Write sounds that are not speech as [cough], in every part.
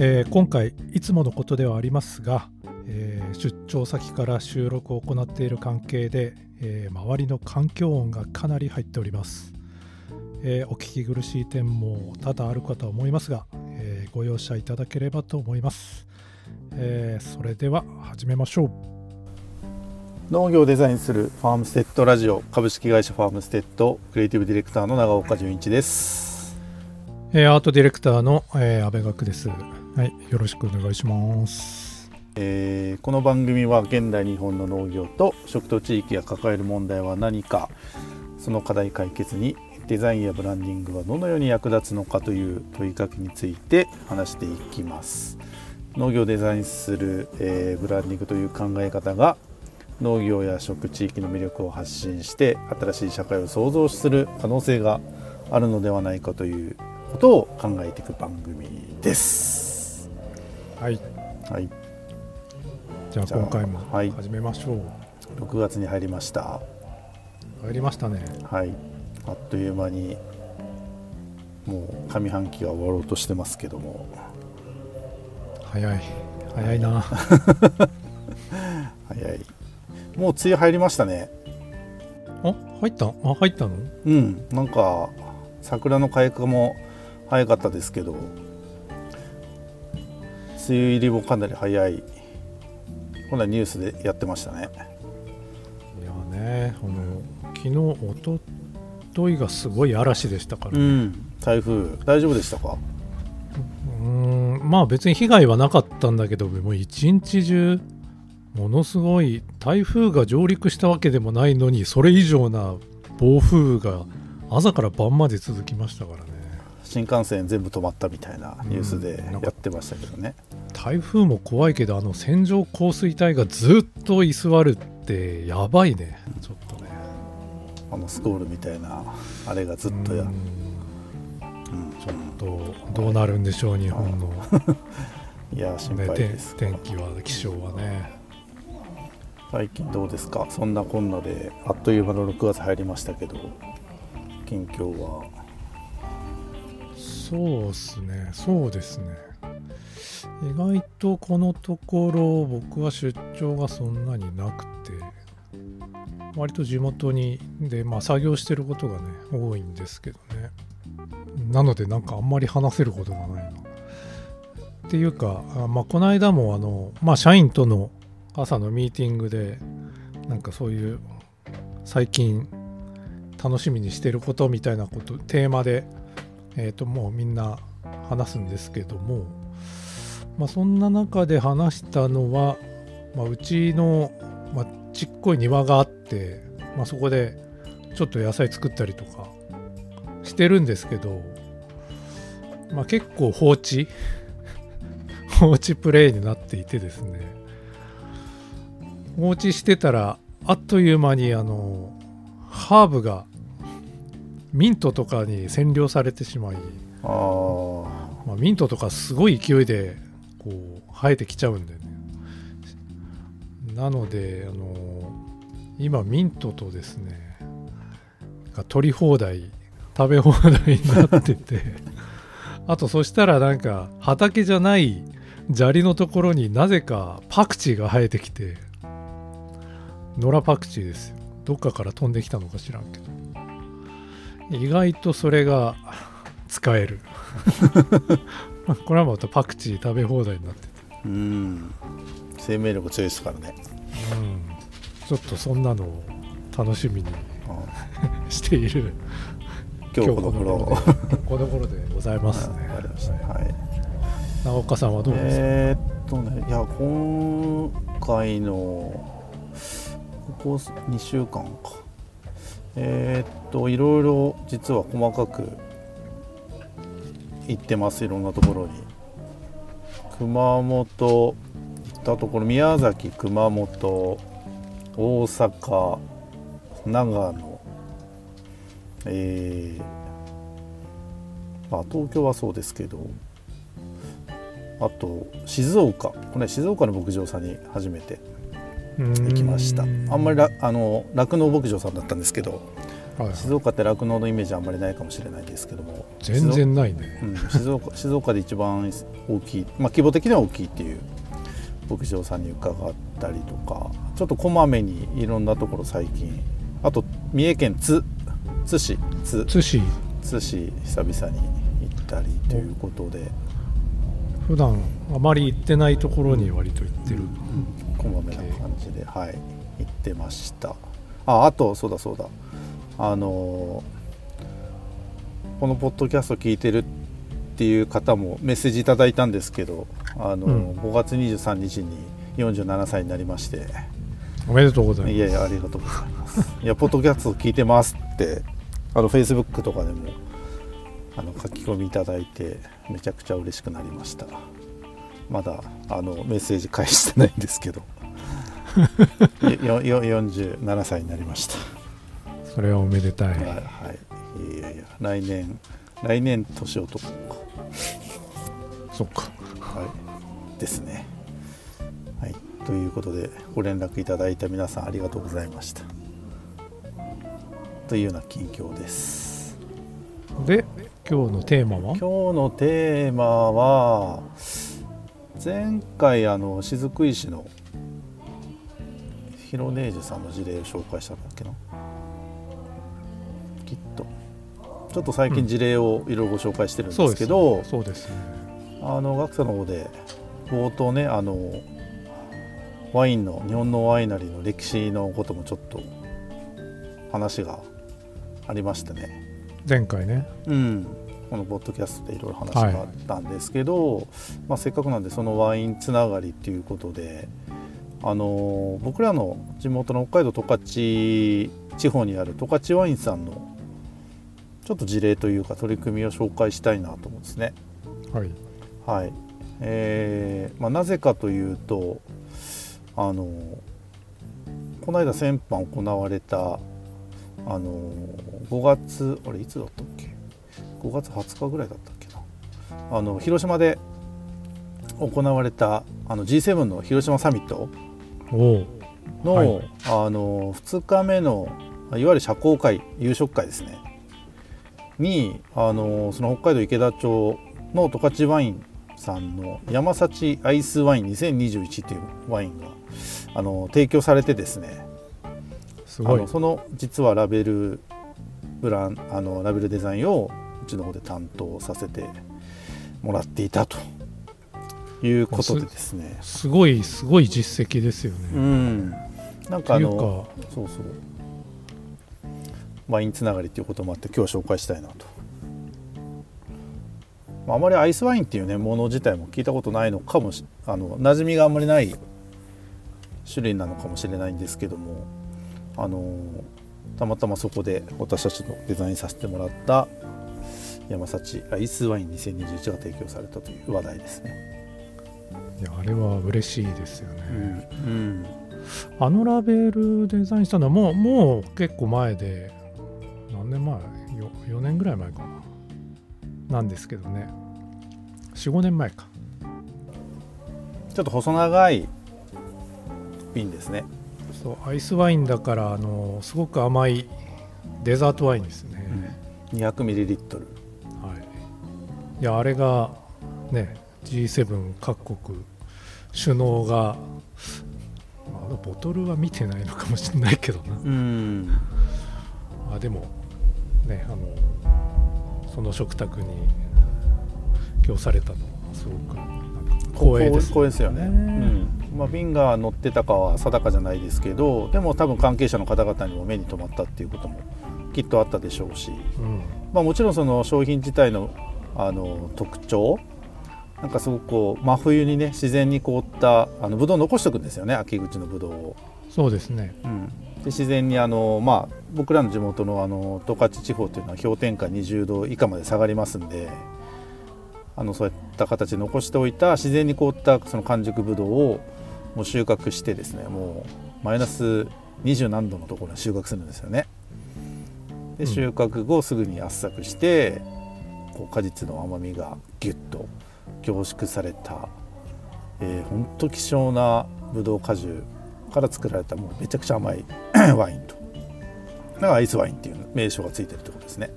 えー今回いつものことではありますが、えー出張先から収録を行っている関係で、えー周りの環境音がかなり入っております、えーお聞き苦しい点も多々あるかと思いますが、えーご容赦いただければと思います、えーそれでは始めましょう。農業をデザインするファームステッドラジオ株式会社ファームステッドクリエイティブディレクターの長岡純一です。えーアートディレクターの、えー、安倍学です。はい、よろしくお願いします。えーこの番組は現代日本の農業と食と地域が抱える問題は何かその課題解決にデザインやブランディングはどのように役立つのかという問いかけについて話していきます農業デザインする、えーブランディングという考え方が農業や食地域の魅力を発信して新しい社会を創造する可能性があるのではないかということを考えていく番組です。はい、はい、じゃあ今回もはい始めましょう。6月に入りました。入りましたね。はい、あっという間にもう上半期が終わろうとしてますけども、早い、早いな。[laughs] 早い。もう梅雨入りましたね。あ、入った？あ、入ったの？うん、なんか桜の開花も早かったですけど、梅雨入りもかなり早い。こんなニュースでやってましたね。いやね、あの昨日、おとといがすごい嵐でしたから。ううん、台風大丈夫でしたか？ーん、まあ別に被害はなかったんだけど、もう一日中ものすごい台風が上陸したわけでもないのに、それ以上な暴風が朝から晩まで続きましたからね。新幹線全部止まったみたいなニュースでうんやってましたけどね。台風も怖いけどあの線状降水帯がずっと居座るってやばいね。ちょっとね。あのスコールみたいなあれがずっとや、うん。うん。ちょっとどうなるんでしょう日本の、[laughs] いや心配です、天気は気象はね。最近どうですか？そんなこんなであっという間の6月入りましたけど近況は？そうっすね。そうですね。意外とこのところ僕は出張がそんなになくて割と地元にでまあ作業してることがね多いんですけどね。なのでなんかあんまり話せることがないな。っていうかあまあこの間もあのまあ社員との朝のミーティングでなんかそういう最近楽しみにしてることみたいなことテーマでえー、ともうみんな話すんですけども、まあ、そんな中で話したのは、まあ、うちの、まあ、ちっこい庭があって、まあ、そこでちょっと野菜作ったりとかしてるんですけど、まあ、結構放置 [laughs] 放置プレイになっていてですね。放置してたらあっという間にあのハーブがミントとかに占領されてしまい、あー。まあ、ミントとかすごい勢いでこう生えてきちゃうんだよね。なのであの今ミントとですねが取り放題食べ放題になってて。[laughs] あとそしたらなんか畑じゃない砂利のところになぜかパクチーが生えてきて。野良パクチーですよ。どっかから飛んできたのか知らんけど意外とそれが使える。ま [laughs] あこれはまたパクチー食べ放題になってて、うん。生命力強いですからね。うん、ちょっとそんなのを楽しみにあ [laughs] している。ー今日この頃。この頃でございますね。はいわかりましたはい。長岡さんはどうですか、えーっとねいや今回のここ2週間かえーっといろいろ実は細かく行ってます。いろんなところに。熊本行ったところ宮崎熊本大阪長野えーまあ東京はそうですけどあと静岡。これ静岡の牧場さんに初めて。行きました。あんまりらあの酪農牧場さんだったんですけどはい静岡って酪農のイメージあんまりないかもしれないですけども。全然ないね。うん、静岡静岡で一番大きい、[laughs] まあ、規模的には大きいっていう牧場さんに伺ったりとかちょっとこまめにいろんなところ最近あと三重県津津市津津市。津市久々に行ったりということで。普段あまり行ってないところに割と行ってる、こまめな感じで、はい、行ってました。ああとそうだそうだ。あのーこのポッドキャスト聞いてるっていう方もメッセージいただいたんですけど、あのーうん。5月23日に47歳になりまして。おめでとうございます。いやいやありがとうございます。[laughs] いやポッドキャスト聞いてますってあのフェイスブックとかでもあの書き込みいただいてめちゃくちゃ嬉しくなりましたまだあのメッセージ返してないんですけど。よよ47歳になりました。それはおめでたい、はい、はい、いやいや来年来年年男そっか。はい。ですね。はい。ということでご連絡いただいた皆さんありがとうございました。というような近況です。で今日のテーマは？今日のテーマは前回あの雫石の広ネージュさんの事例を紹介したんだっけな？きっと。ちょっと最近事例をいろいろご紹介してるんですけど、そうですね。あの学者の方で冒頭ねあのワインの日本のワイナリーの歴史のこともちょっと話がありましてね。前回ね。うん、このポッドキャストでいろいろ話があったんですけど、まあ、せっかくなんでそのワインつながりっていうことで、あの僕らの地元の北海道十勝地方にある十勝ワインさんのちょっと事例というか取り組みを紹介したいなと思うんですね。はい。はい。えーまあ、なぜかというとあのこの間先般行われたあの5月あれいつだったっけ？5月20日ぐらいだったっけな。あの広島で行われたあの G7 の広島サミット。の,、はいあの2日目のいわゆる社交会夕食会ですね。にあのその北海道池田町の十勝ワインさんの山幸アイスワイン2021っていうワインがあの提供されてですね。すごい。あのその実はラベルブランあのラベルデザインをうちの方で担当させてもらっていたということでですね。すごいすごい実績ですようね、ん。なんかあのか。そうそう。ワインつながりっていうこともあって今日は紹介したいなと、まあ、あまりアイスワインっていうねもの自体も聞いたことないのかもしあの馴染みがあんまりない種類なのかもしれないんですけども。あのたまたまそこで私たちのデザインさせてもらった山幸アイスワイン2021が提供されたという話題ですね。いやあれは嬉しいですよね、うんあのラベルデザインしたのはもうもう結構前で何年前？よ 4, 年ぐらい前かな。なんですけどね。45年前か。ちょっと細長い瓶ですね。そうアイスワインだからあのすごく甘いデザートワインですね、200ml はいいやあれがね G7 各国首脳がまのボトルは見てないのかもしれないけどな。うん。あでもねあのその食卓に供されたのはすごく光栄です光栄ですよね、うん。まあ、瓶が乗ってたかは定かじゃないですけどでも多分関係者の方々にも目に留まったっていうこともきっとあったでしょうし、うん。まあ、もちろんその商品自体のあの特徴？なんかすごくこう真冬にね自然に凍ったあのブドウを残しておくんですよね秋口のブドウを。そうですねうん、で自然にあの、まあ、僕らの地元のあの十勝地方というのは氷点下20度以下まで下がりますんであのそういった形で残しておいた自然に凍ったその完熟ブドウをもう収穫してですねもうマイナス20何度のところに収穫するんですよね。でうん収穫後すぐに圧搾してこう果実の甘みがギュッと凝縮された、えー、ほんと希少なブドウ果汁から作られたもうめちゃくちゃ甘い [coughs] ワインとだからアイスワインっていう名称がついてるってことですね。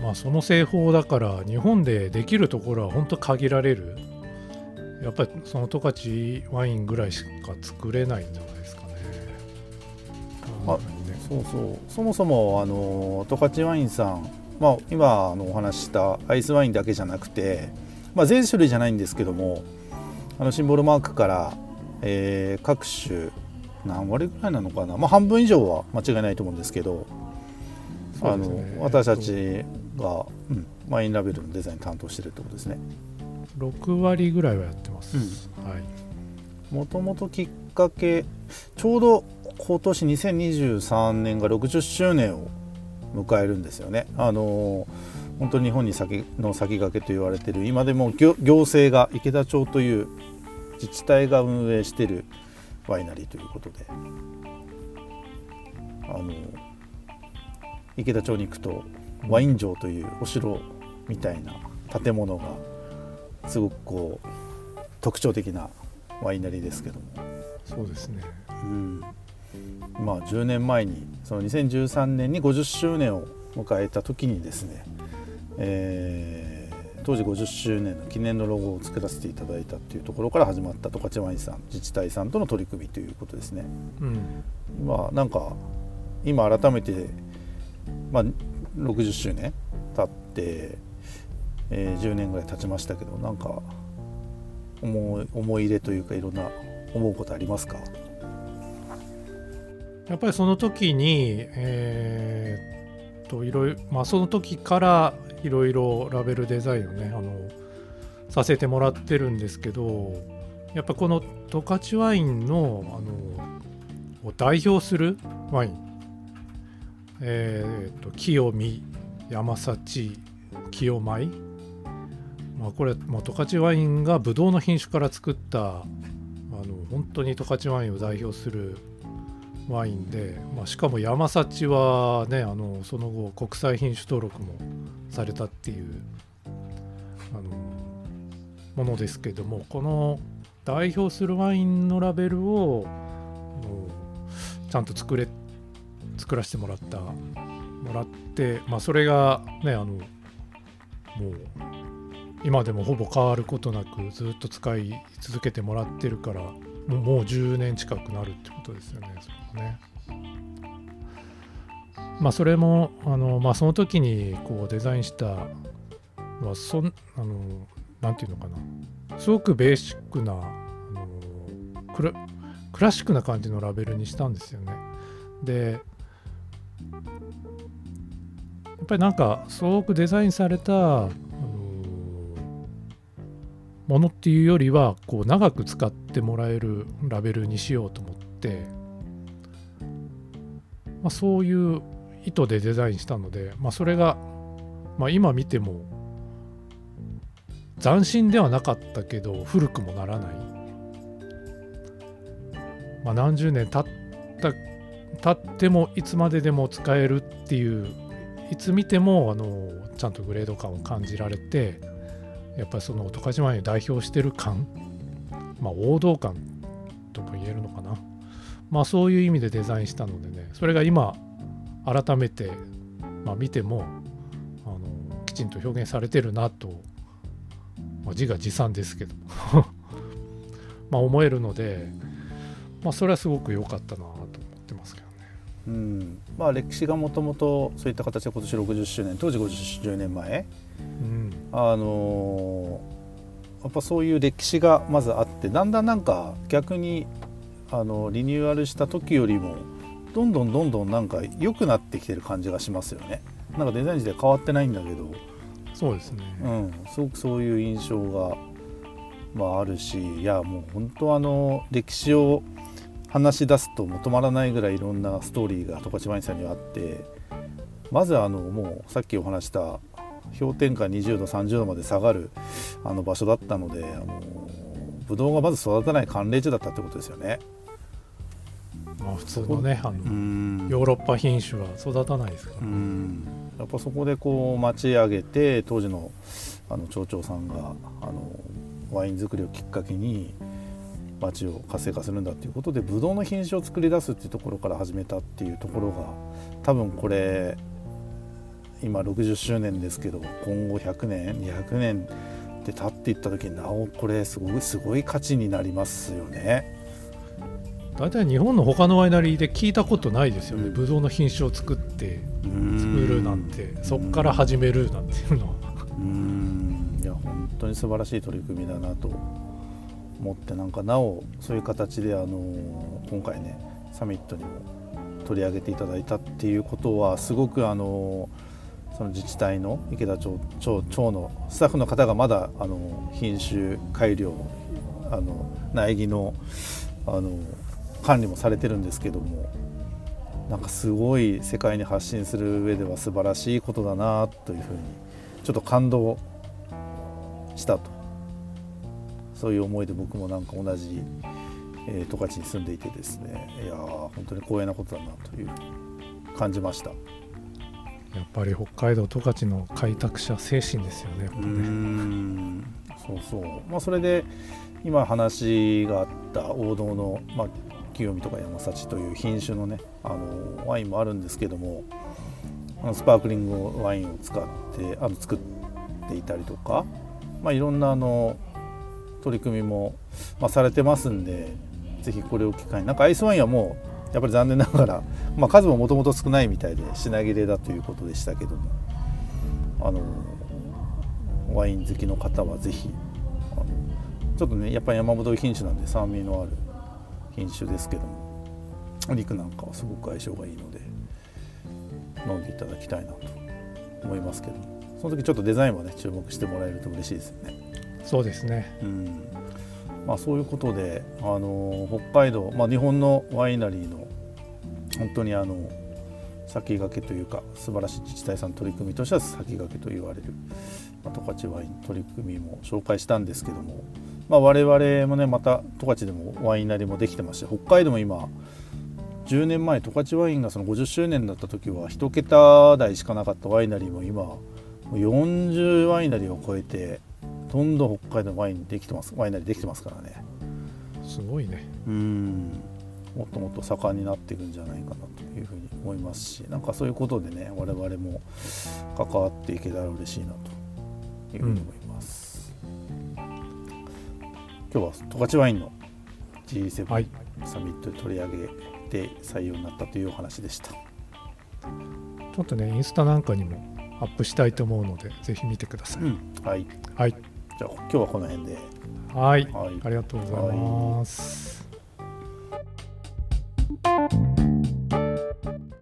まあその製法だから日本でできるところは本当限られる。やっぱりその十勝ワインぐらいしか作れないんじゃないですかね。あそうそう。そもそもあの十勝ワインさん、まあ、今のお話ししたアイスワインだけじゃなくて、まあ、全種類じゃないんですけどもあのシンボルマークからえー、各種何割ぐらいなのかな、まあ、半分以上は間違いないと思うんですけど、ね、あの私たちが、うん、ワインラベルのデザイン担当してるってことですね。6割ぐらいはやってます、うん、はい。もともときっかけちょうど今年2023年が60周年を迎えるんですよね。あの本当に日本に先の先駆けと言われてる今でも行政が池田町という自治体が運営してるワイナリーということで。あの池田町に行くとワイン城というお城みたいな建物がすごくこう特徴的なワイナリーですけども。そうですね、うん、まあ10年前にその2013年に50周年を迎えた時にですね、えー当時50周年の記念のロゴを作らせていただいたっていうところから始まった十勝ワインさん自治体さんとの取り組みということですね。うん、まあなんか今改めて、まあ、60周年経って、えー、10年ぐらい経ちましたけどなんか思い思い入れというかいろんな思うことありますか？やっぱりその時に、えー、といろいろ、まあ、その時からいろいろラベルデザインをねあのさせてもらってるんですけどやっぱこの十勝ワインのあのを代表するワインえーと、清見山幸清米まあこれ、まあ、十勝ワインがブドウの品種から作ったあの本当に十勝ワインを代表するワインで、まあ、しかも山幸はねあのその後国際品種登録もされたっていうあのものですけどもこの代表するワインのラベルをちゃんと作れ作らせてもらったもらって、まあ、それがねあのもう今でもほぼ変わることなくずっと使い続けてもらってるからもう10年近くなるってことですよねそれね。まあ、それもあの、まあ、その時にこうデザインしたのはそんあのなんていうのかなすごくベーシックなあのクラクラシックな感じのラベルにしたんですよね。でやっぱりなんかすごくデザインされたものっていうよりはこう長く使ってもらえるラベルにしようと思って、まあ、そういう意図でデザインしたので、まあ、それが、まあ、今見ても斬新ではなかったけど古くもならない、まあ、何十年経った経ってもいつまででも使えるっていういつ見てもあのちゃんとグレード感を感じられてやっぱりその十勝ワインを代表してる感まあ王道感とも言えるのかな。まあそういう意味でデザインしたのでねそれが今改めて、まあ、見てもあのきちんと表現されてるなと、まあ、自画自賛ですけど [laughs] まあ思えるので、まあ、それはすごく良かったな。うん。まあ、歴史がもともとそういった形で今年60周年当時50年前、うん、あのやっぱそういう歴史がまずあってだんだんなんか逆にあのリニューアルした時よりもどんどんどんどんなんか良くなってきてる感じがしますよね。なんかデザイン自体変わってないんだけど。そうですね。うん。すごくそういう印象がまああるしいやもう本当あの歴史を話し出すとも止まらないぐらいいろんなストーリーが十勝ワインさんにはあってまずあのもうさっきお話した氷点下20度30度まで下がるあの場所だったのであのブドウがまず育たない寒冷地だったってことですよね。まあ、普通のねあのヨーロッパ品種は育たないですから、ね、やっぱそこでこう町上げて当時のあの町長さんがあのワイン作りをきっかけに町を活性化するんだっていうことでブドウの品種を作り出すっていうところから始めたっていうところが多分これ今60周年ですけど今後100年200年って経っていった時になおこれすごいすごい価値になりますよね。大体日本の他のワイナリーで聞いたことないですよね、うん。ブドウの品種を作って作作るなんて。そっから始めるなんていうのは。うん。いや本当に素晴らしい取り組みだなと思ってなんかなおそういう形であの今回ねサミットにも取り上げていただいたっていうことはすごくあのその自治体の池田町町町のスタッフの方がまだあの品種改良あの苗木のあの管理もされてるんですけどもなんかすごい世界に発信する上では素晴らしいことだなというふうにちょっと感動したと。そういう思いで僕もなんか同じ、えー十勝に住んでいてですね。いやー本当に光栄なことだなという感じました。やっぱり北海道十勝の開拓者精神ですよねやっそうそう。まあそれで今話があった王道の、まあ、清見とか山幸という品種のねあのワインもあるんですけどもあのスパークリングワインを使ってあの作っていたりとか、まあ、いろんなあの取り組みも、まあ、されてますんでぜひこれを機会になんかアイスワインはもうやっぱり残念ながら、[laughs] まあ、数ももともと少ないみたいで品切れだということでしたけどもあのワイン好きの方はぜひあのちょっとねやっぱり山本品種なんで酸味のある品種ですけどもお肉なんかはすごく相性がいいので飲んでいただきたいなと思いますけどもその時ちょっとデザインもね注目してもらえると嬉しいですよね。そうですね。うん。まあ、そういうことで、あの北海道、まあ、日本のワイナリーの本当にあの先駆けというか素晴らしい自治体さんの取り組みとしては先駆けと言われるまあ十勝ワイン取り組みも紹介したんですけども、まあ、我々もねまた十勝でもワイナリーもできてまして北海道も今10年前十勝ワインがその50周年だった時は1桁台しかなかったワイナリーも今40ワイナリーを超えてどんどん北海道のワインできてますワイナリーできてますからね。すごいね。うん。もっともっと盛んになっていくんじゃないかなというふうに思いますしなんかそういうことでね我々も関わっていけたら嬉しいなというふうに思います、今日は十勝ワインの G7 はい。サミットで取り上げて採用になったというお話でした、ちょっとねインスタなんかにもアップしたいと思うのでぜひ見てください、うん、はい。はいじゃあ今日はこの辺で。はい。はい。ありがとうございます、